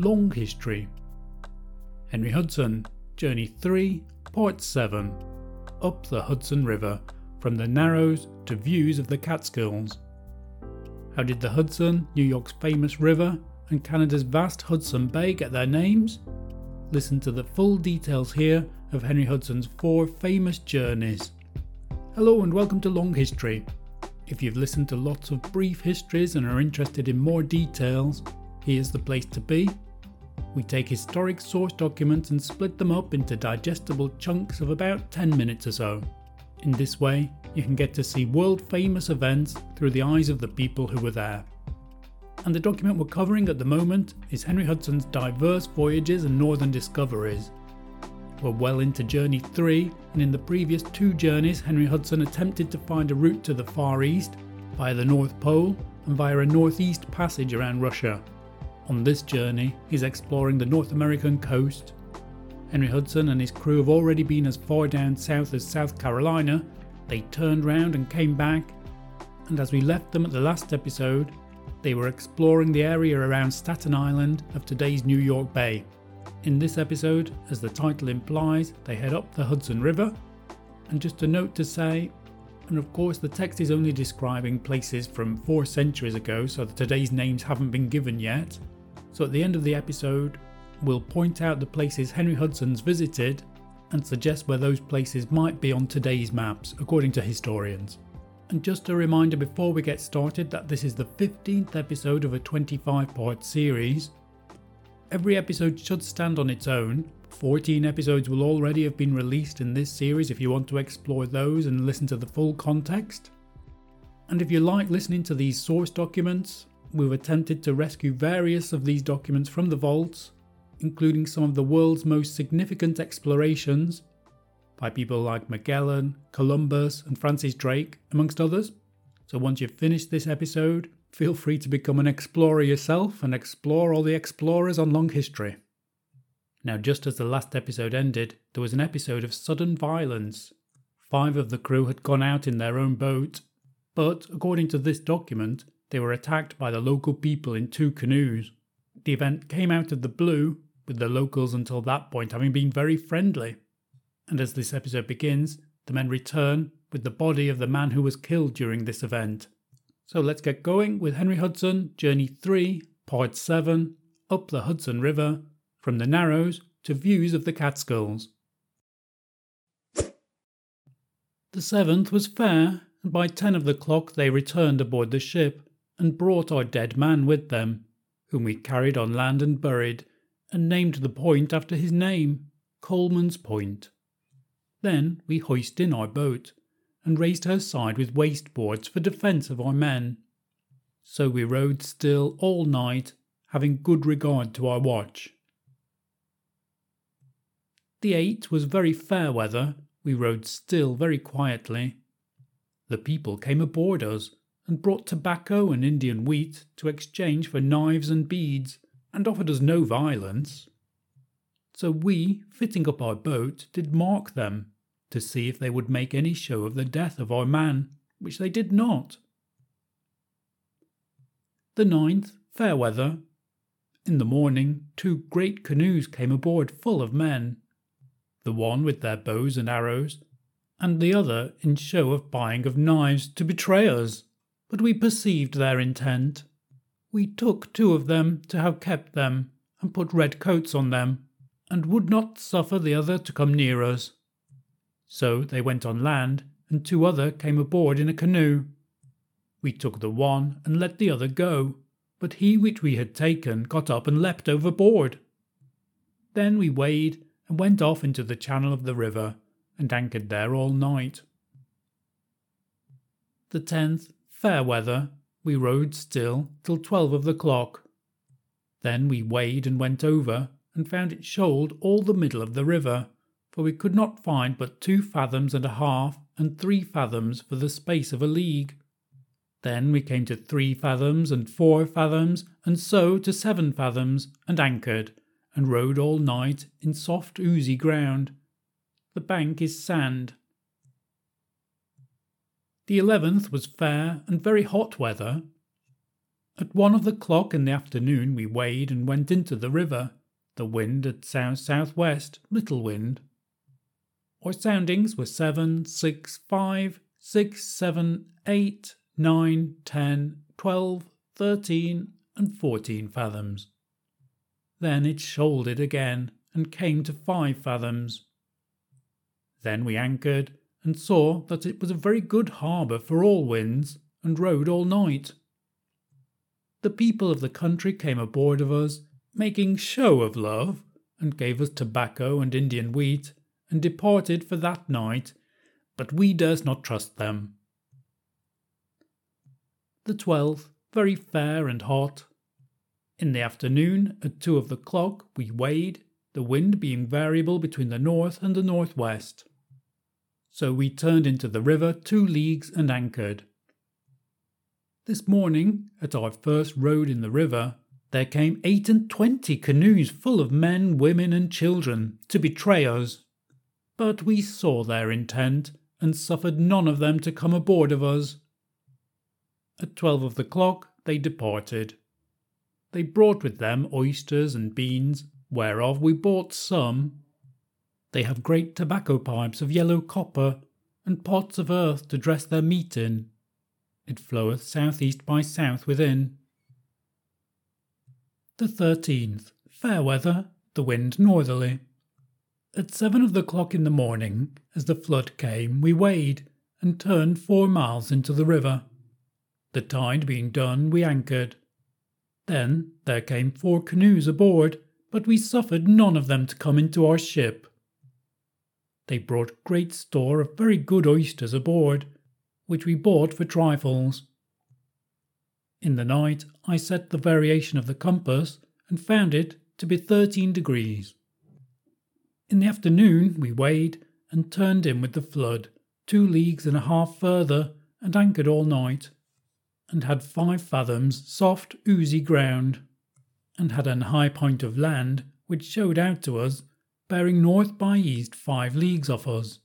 Long History. Henry Hudson, Journey 3, Part 7 Up the Hudson River, from the Narrows to views of the Catskills. How did the Hudson, New York's famous river, and Canada's vast Hudson Bay get their names? Listen to the full details here of Henry Hudson's four famous journeys. Hello and welcome to Long History. If you've listened to lots of brief histories and are interested in more details, here's the place to be. We take historic source documents and split them up into digestible chunks of about 10 minutes or so. In this way, you can get to see world famous events through the eyes of the people who were there. And the document we're covering at the moment is Henry Hudson's diverse voyages and northern discoveries. We're well into Journey 3, and in the previous two journeys, Henry Hudson attempted to find a route to the Far East via the North Pole and via a northeast passage around Russia. On this journey, he's exploring the North American coast. Henry Hudson and his crew have already been as far down south as South Carolina. They turned round and came back, and as we left them at the last episode, they were exploring the area around Staten Island of today's New York Bay. In this episode, as the title implies, they head up the Hudson River. And just a note to say, and of course, the text is only describing places from four centuries ago, so today's names haven't been given yet. So at the end of the episode, we'll point out the places Henry Hudson's visited and suggest where those places might be on today's maps, according to historians. And just a reminder before we get started that this is the 15th episode of a 25 part series. Every episode should stand on its own. 14 episodes will already have been released in this series if you want to explore those and listen to the full context. And if you like listening to these source documents, We've attempted to rescue various of these documents from the vaults, including some of the world's most significant explorations by people like Magellan, Columbus, and Francis Drake, amongst others. So once you've finished this episode, feel free to become an explorer yourself and explore all the explorers on long history. Now, just as the last episode ended, there was an episode of sudden violence. Five of the crew had gone out in their own boat, but according to this document, they were attacked by the local people in two canoes. The event came out of the blue, with the locals until that point having been very friendly. And as this episode begins, the men return with the body of the man who was killed during this event. So let's get going with Henry Hudson, Journey 3, Part 7, Up the Hudson River, from the Narrows to views of the Catskills. The seventh was fair, and by ten of the clock they returned aboard the ship, and brought our dead man with them, whom we carried on land and buried, and named the point after his name, Coleman's Point. Then we hoisted in our boat, and raised her side with waste boards for defence of our men. So we rode still all night, having good regard to our watch. The eighth was very fair weather. We rode still very quietly. The people came aboard us, and brought tobacco and Indian wheat to exchange for knives and beads, and offered us no violence. So we, fitting up our boat, did mark them, to see if they would make any show of the death of our man, which they did not. The ninth, fair weather. In the morning, two great canoes came aboard full of men, the one with their bows and arrows, and the other in show of buying of knives to betray us but we perceived their intent. We took two of them to have kept them, and put red coats on them, and would not suffer the other to come near us. So they went on land, and two other came aboard in a canoe. We took the one and let the other go, but he which we had taken got up and leapt overboard. Then we weighed and went off into the channel of the river, and anchored there all night. The tenth Fair weather, we rode still till twelve of the clock. Then we weighed and went over, and found it shoaled all the middle of the river, for we could not find but two fathoms and a half and three fathoms for the space of a league. Then we came to three fathoms and four fathoms, and so to seven fathoms, and anchored, and rode all night in soft oozy ground. The bank is sand, the eleventh was fair and very hot weather. At one of the clock in the afternoon we weighed and went into the river, the wind at south southwest, little wind. Our soundings were seven, six, five, six, seven, eight, nine, ten, twelve, thirteen, and fourteen fathoms. Then it shouldered again and came to five fathoms. Then we anchored and saw that it was a very good harbour for all winds, and rode all night. The people of the country came aboard of us, making show of love, and gave us tobacco and Indian wheat, and departed for that night, but we durst not trust them. The twelfth, very fair and hot. In the afternoon, at two of the clock, we weighed, the wind being variable between the north and the northwest. So we turned into the river two leagues and anchored. This morning, at our first rode in the river, there came eight and twenty canoes full of men, women, and children to betray us. But we saw their intent, and suffered none of them to come aboard of us. At twelve of the clock they departed. They brought with them oysters and beans, whereof we bought some. They have great tobacco pipes of yellow copper, and pots of earth to dress their meat in. It floweth south east by south within. The thirteenth, fair weather, the wind northerly. At seven of the clock in the morning, as the flood came, we weighed, and turned four miles into the river. The tide being done, we anchored. Then there came four canoes aboard, but we suffered none of them to come into our ship. They brought great store of very good oysters aboard, which we bought for trifles. In the night I set the variation of the compass and found it to be thirteen degrees. In the afternoon we weighed and turned in with the flood, two leagues and a half further, and anchored all night and had five fathoms soft, oozy ground, and had an high point of land which showed out to us, bearing north by east five leagues off us.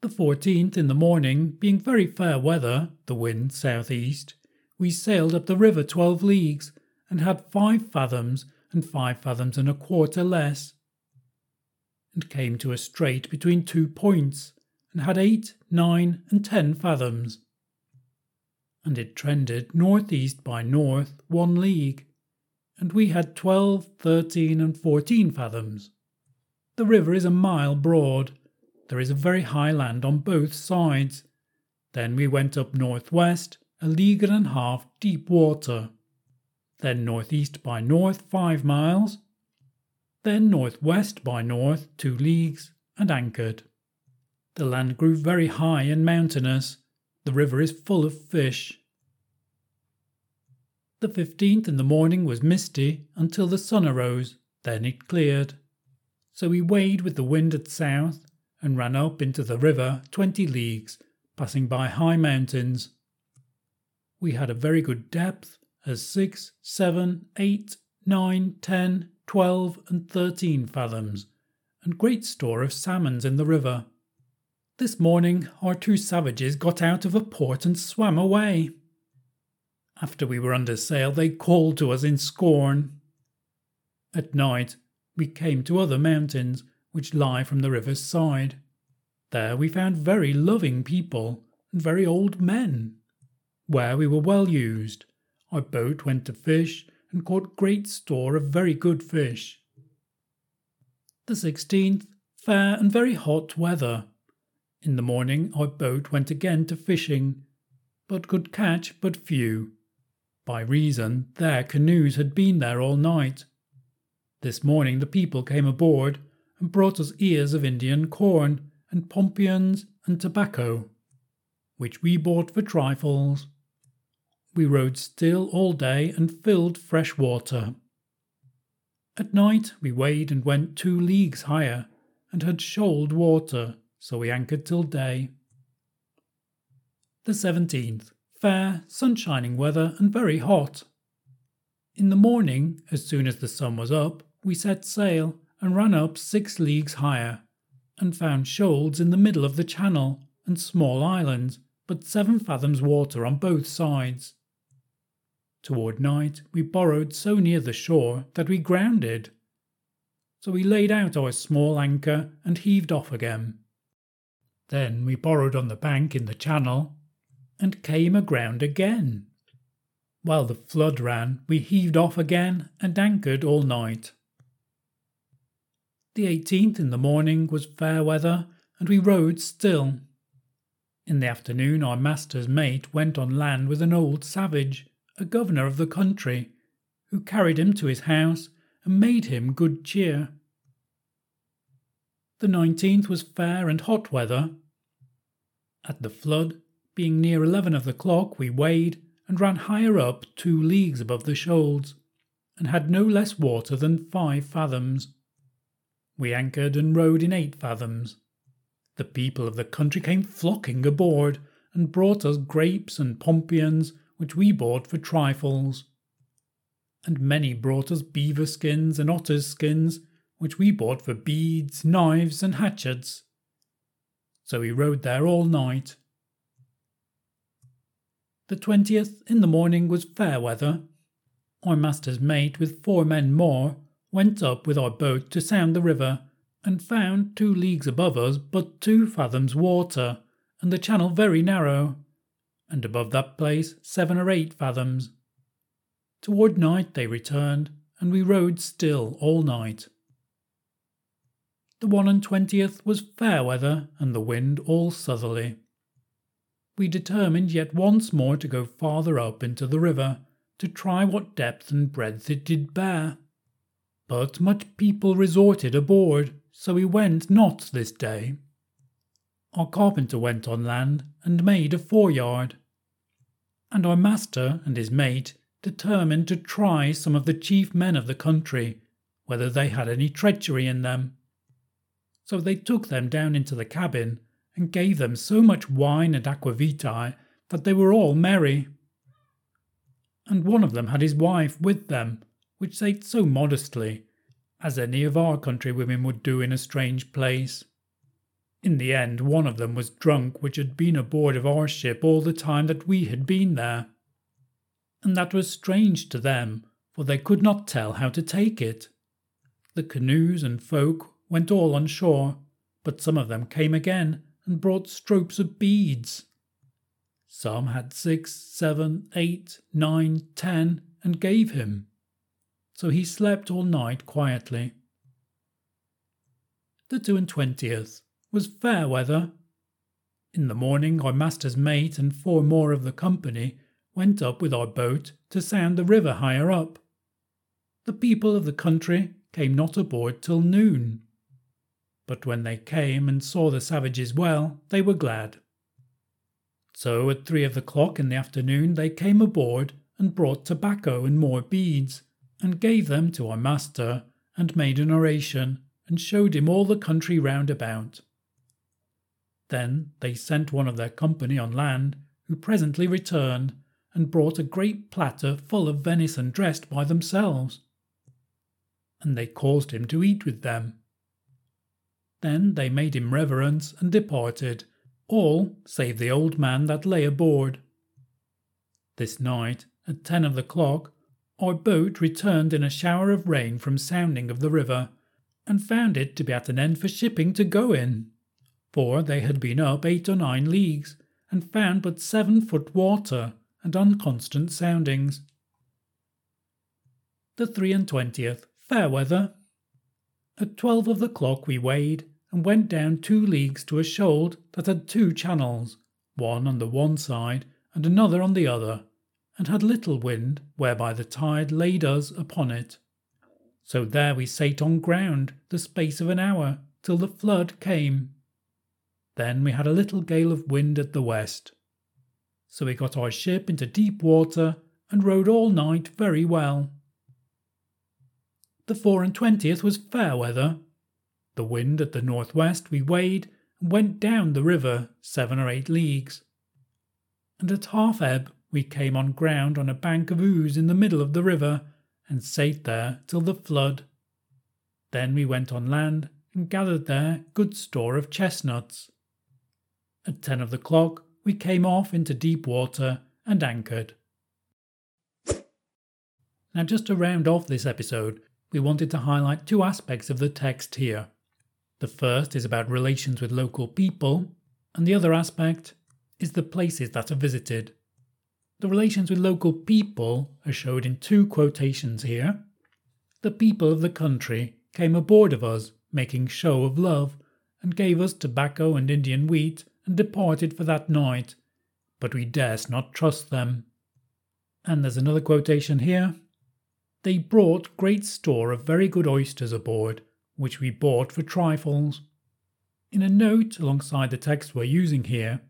The fourteenth in the morning, being very fair weather, the wind south east, we sailed up the river twelve leagues, and had five fathoms and five fathoms and a quarter less, and came to a strait between two points, and had eight, nine, and ten fathoms and it trended northeast by north one league, and we had twelve, thirteen, and fourteen fathoms. The river is a mile broad. There is a very high land on both sides. Then we went up northwest, a league and a half deep water. Then northeast by north five miles. Then northwest by north two leagues, and anchored. The land grew very high and mountainous the river is full of fish. The 15th in the morning was misty until the sun arose, then it cleared. So we weighed with the wind at south and ran up into the river twenty leagues, passing by high mountains. We had a very good depth, as six, seven, eight, nine, ten, twelve, and thirteen fathoms, and great store of salmons in the river. This morning our two savages got out of a port and swam away. After we were under sail, they called to us in scorn. At night, we came to other mountains which lie from the river's side. There we found very loving people and very old men. Where we were well used, our boat went to fish and caught great store of very good fish. The 16th, fair and very hot weather. In the morning our boat went again to fishing, but could catch but few. By reason their canoes had been there all night. This morning the people came aboard and brought us ears of Indian corn and pompions and tobacco, which we bought for trifles. We rode still all day and filled fresh water. At night we weighed and went two leagues higher, and had shoaled water so we anchored till day. The 17th. Fair, sunshining weather and very hot. In the morning, as soon as the sun was up, we set sail and ran up six leagues higher, and found shoals in the middle of the channel and small islands, but seven fathoms water on both sides. Toward night, we borrowed so near the shore that we grounded. So we laid out our small anchor and heaved off again. Then we borrowed on the bank in the channel and came aground again. While the flood ran, we heaved off again and anchored all night. The 18th in the morning was fair weather, and we rode still. In the afternoon, our master's mate went on land with an old savage, a governor of the country, who carried him to his house and made him good cheer. The 19th was fair and hot weather. At the flood, being near eleven of the clock, we weighed and ran higher up two leagues above the shoals, and had no less water than five fathoms. We anchored and rode in eight fathoms. The people of the country came flocking aboard and brought us grapes and pompions which we bought for trifles. And many brought us beaver skins and otters' skins, which we bought for beads, knives, and hatchets. So we rode there all night. The twentieth in the morning was fair weather. Our master's mate, with four men more, went up with our boat to sound the river, and found two leagues above us but two fathoms water, and the channel very narrow and above that place seven or eight fathoms. Toward night they returned, and we rode still all night. The one and twentieth was fair weather, and the wind all southerly. We determined yet once more to go farther up into the river, to try what depth and breadth it did bear. But much people resorted aboard, so we went not this day. Our carpenter went on land and made a foreyard and our master and his mate determined to try some of the chief men of the country, whether they had any treachery in them. So they took them down into the cabin and gave them so much wine and aquavitae that they were all merry. And one of them had his wife with them, which ate so modestly, as any of our countrywomen would do in a strange place. In the end, one of them was drunk, which had been aboard of our ship all the time that we had been there. And that was strange to them, for they could not tell how to take it. The canoes and folk went all on shore, but some of them came again and brought stropes of beads. Some had six, seven, eight, nine, ten, and gave him. So he slept all night quietly. The two and twentieth was fair weather. In the morning, our master's mate and four more of the company went up with our boat to sound the river higher up. The people of the country came not aboard till noon. But when they came and saw the savages well, they were glad. So at three of the clock in the afternoon they came aboard and brought tobacco and more beads, and gave them to our master, and made an oration, and showed him all the country round about. Then they sent one of their company on land, who presently returned and brought a great platter full of venison dressed by themselves. And they caused him to eat with them. Then they made him reverence and departed, all save the old man that lay aboard. This night, at ten of the clock, our boat returned in a shower of rain from sounding of the river, and found it to be at an end for shipping to go in for they had been up eight or nine leagues, and found but seven foot water and unconstant soundings. The three and twentieth, fair weather. At twelve of the clock we weighed, and went down two leagues to a shoal that had two channels, one on the one side and another on the other, and had little wind, whereby the tide laid us upon it. So there we sate on ground the space of an hour, till the flood came. Then we had a little gale of wind at the west. So we got our ship into deep water and rode all night very well. The four and twentieth was fair weather. The wind at the northwest we weighed and went down the river seven or eight leagues. And at half ebb we came on ground on a bank of ooze in the middle of the river and sate there till the flood. Then we went on land and gathered there good store of chestnuts. At ten of the clock, we came off into deep water and anchored. Now, just to round off this episode, we wanted to highlight two aspects of the text here. The first is about relations with local people, and the other aspect is the places that are visited. The relations with local people are showed in two quotations here. The people of the country came aboard of us, making show of love, and gave us tobacco and Indian wheat, and departed for that night, but we durst not trust them. And there's another quotation here. They brought great store of very good oysters aboard, which we bought for trifles. In a note alongside the text we're using here,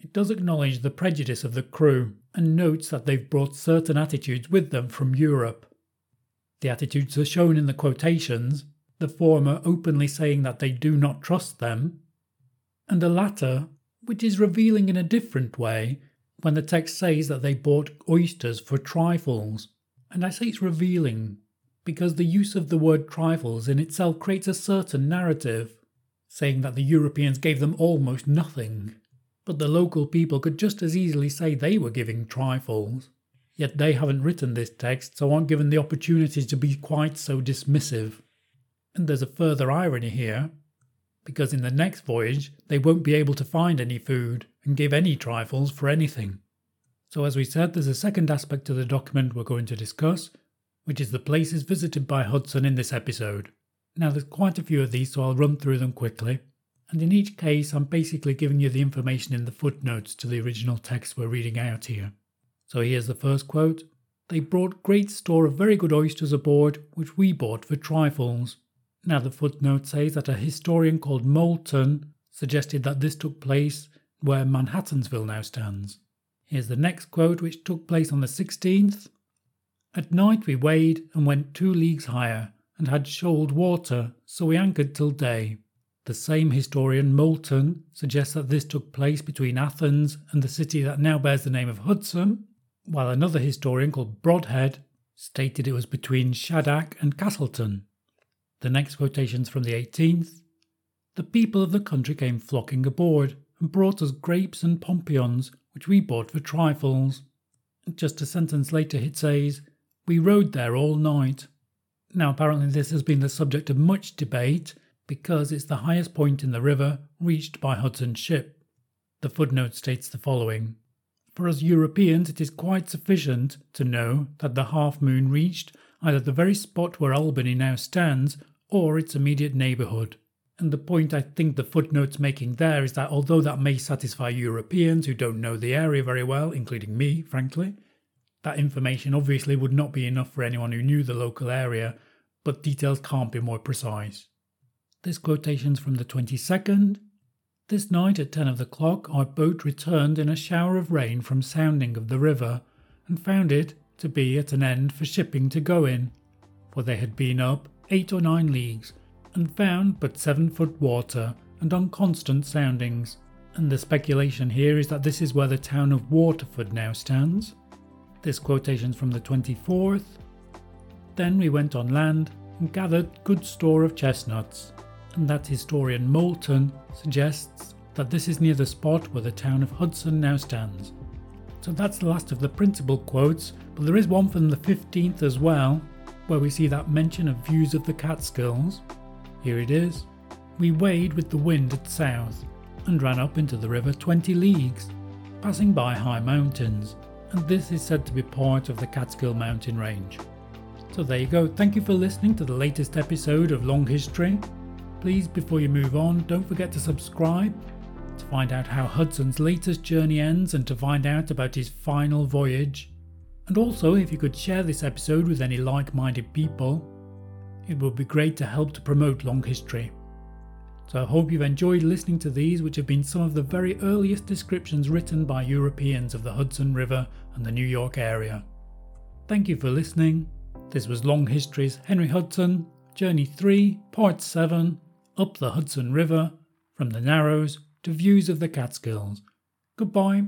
it does acknowledge the prejudice of the crew and notes that they've brought certain attitudes with them from Europe. The attitudes are shown in the quotations, the former openly saying that they do not trust them, and the latter, which is revealing in a different way when the text says that they bought oysters for trifles. And I say it's revealing because the use of the word trifles in itself creates a certain narrative, saying that the Europeans gave them almost nothing. But the local people could just as easily say they were giving trifles. Yet they haven't written this text, so aren't given the opportunity to be quite so dismissive. And there's a further irony here, because in the next voyage they won't be able to find any food and give any trifles for anything. So, as we said, there's a second aspect to the document we're going to discuss, which is the places visited by Hudson in this episode. Now, there's quite a few of these, so I'll run through them quickly. And in each case, I'm basically giving you the information in the footnotes to the original text we're reading out here. So here's the first quote They brought great store of very good oysters aboard, which we bought for trifles. Now, the footnote says that a historian called Moulton suggested that this took place where Manhattansville now stands. Here's the next quote, which took place on the 16th. At night we weighed and went two leagues higher, and had shoaled water, so we anchored till day. The same historian, Moulton, suggests that this took place between Athens and the city that now bears the name of Hudson, while another historian called Brodhead stated it was between Schodack and Castleton. The next quotation's from the 18th. The people of the country came flocking aboard and brought us grapes and pompions which we bought for trifles. Just a sentence later, it says, We rode there all night. Now, apparently, this has been the subject of much debate because it's the highest point in the river reached by Hudson's ship. The footnote states the following For us Europeans, it is quite sufficient to know that the half moon reached either the very spot where Albany now stands or its immediate neighbourhood. And the point I think the footnote's making there is that although that may satisfy Europeans who don't know the area very well, including me, frankly, that information obviously would not be enough for anyone who knew the local area, but details can't be more precise. This quotation's from the 22nd. This night at 10 of the clock, our boat returned in a shower of rain from sounding of the river, and found it to be at an end for shipping to go in, for they had been up eight or nine leagues and found but seven foot water and on constant soundings. And the speculation here is that this is where the town of Waterford now stands. This quotation's from the 24th. Then we went on land and gathered good store of chestnuts, and that historian Moulton suggests that this is near the spot where the town of Hudson now stands. So that's the last of the principal quotes, but there is one from the 15th as well, where we see that mention of views of the Catskills, here it is. We weighed with the wind at south and ran up into the river 20 leagues, passing by high mountains, and this is said to be part of the Catskill mountain range. So there you go. Thank you for listening to the latest episode of Long History. Please, before you move on, don't forget to subscribe to find out how Hudson's latest journey ends and to find out about his final voyage. And also, if you could share this episode with any like minded people, it would be great to help to promote long history. So I hope you've enjoyed listening to these, which have been some of the very earliest descriptions written by Europeans of the Hudson River and the New York area. Thank you for listening. This was Long History's Henry Hudson, Journey 3, Part 7, Up the Hudson River, from the Narrows to Views of the Catskills. Goodbye.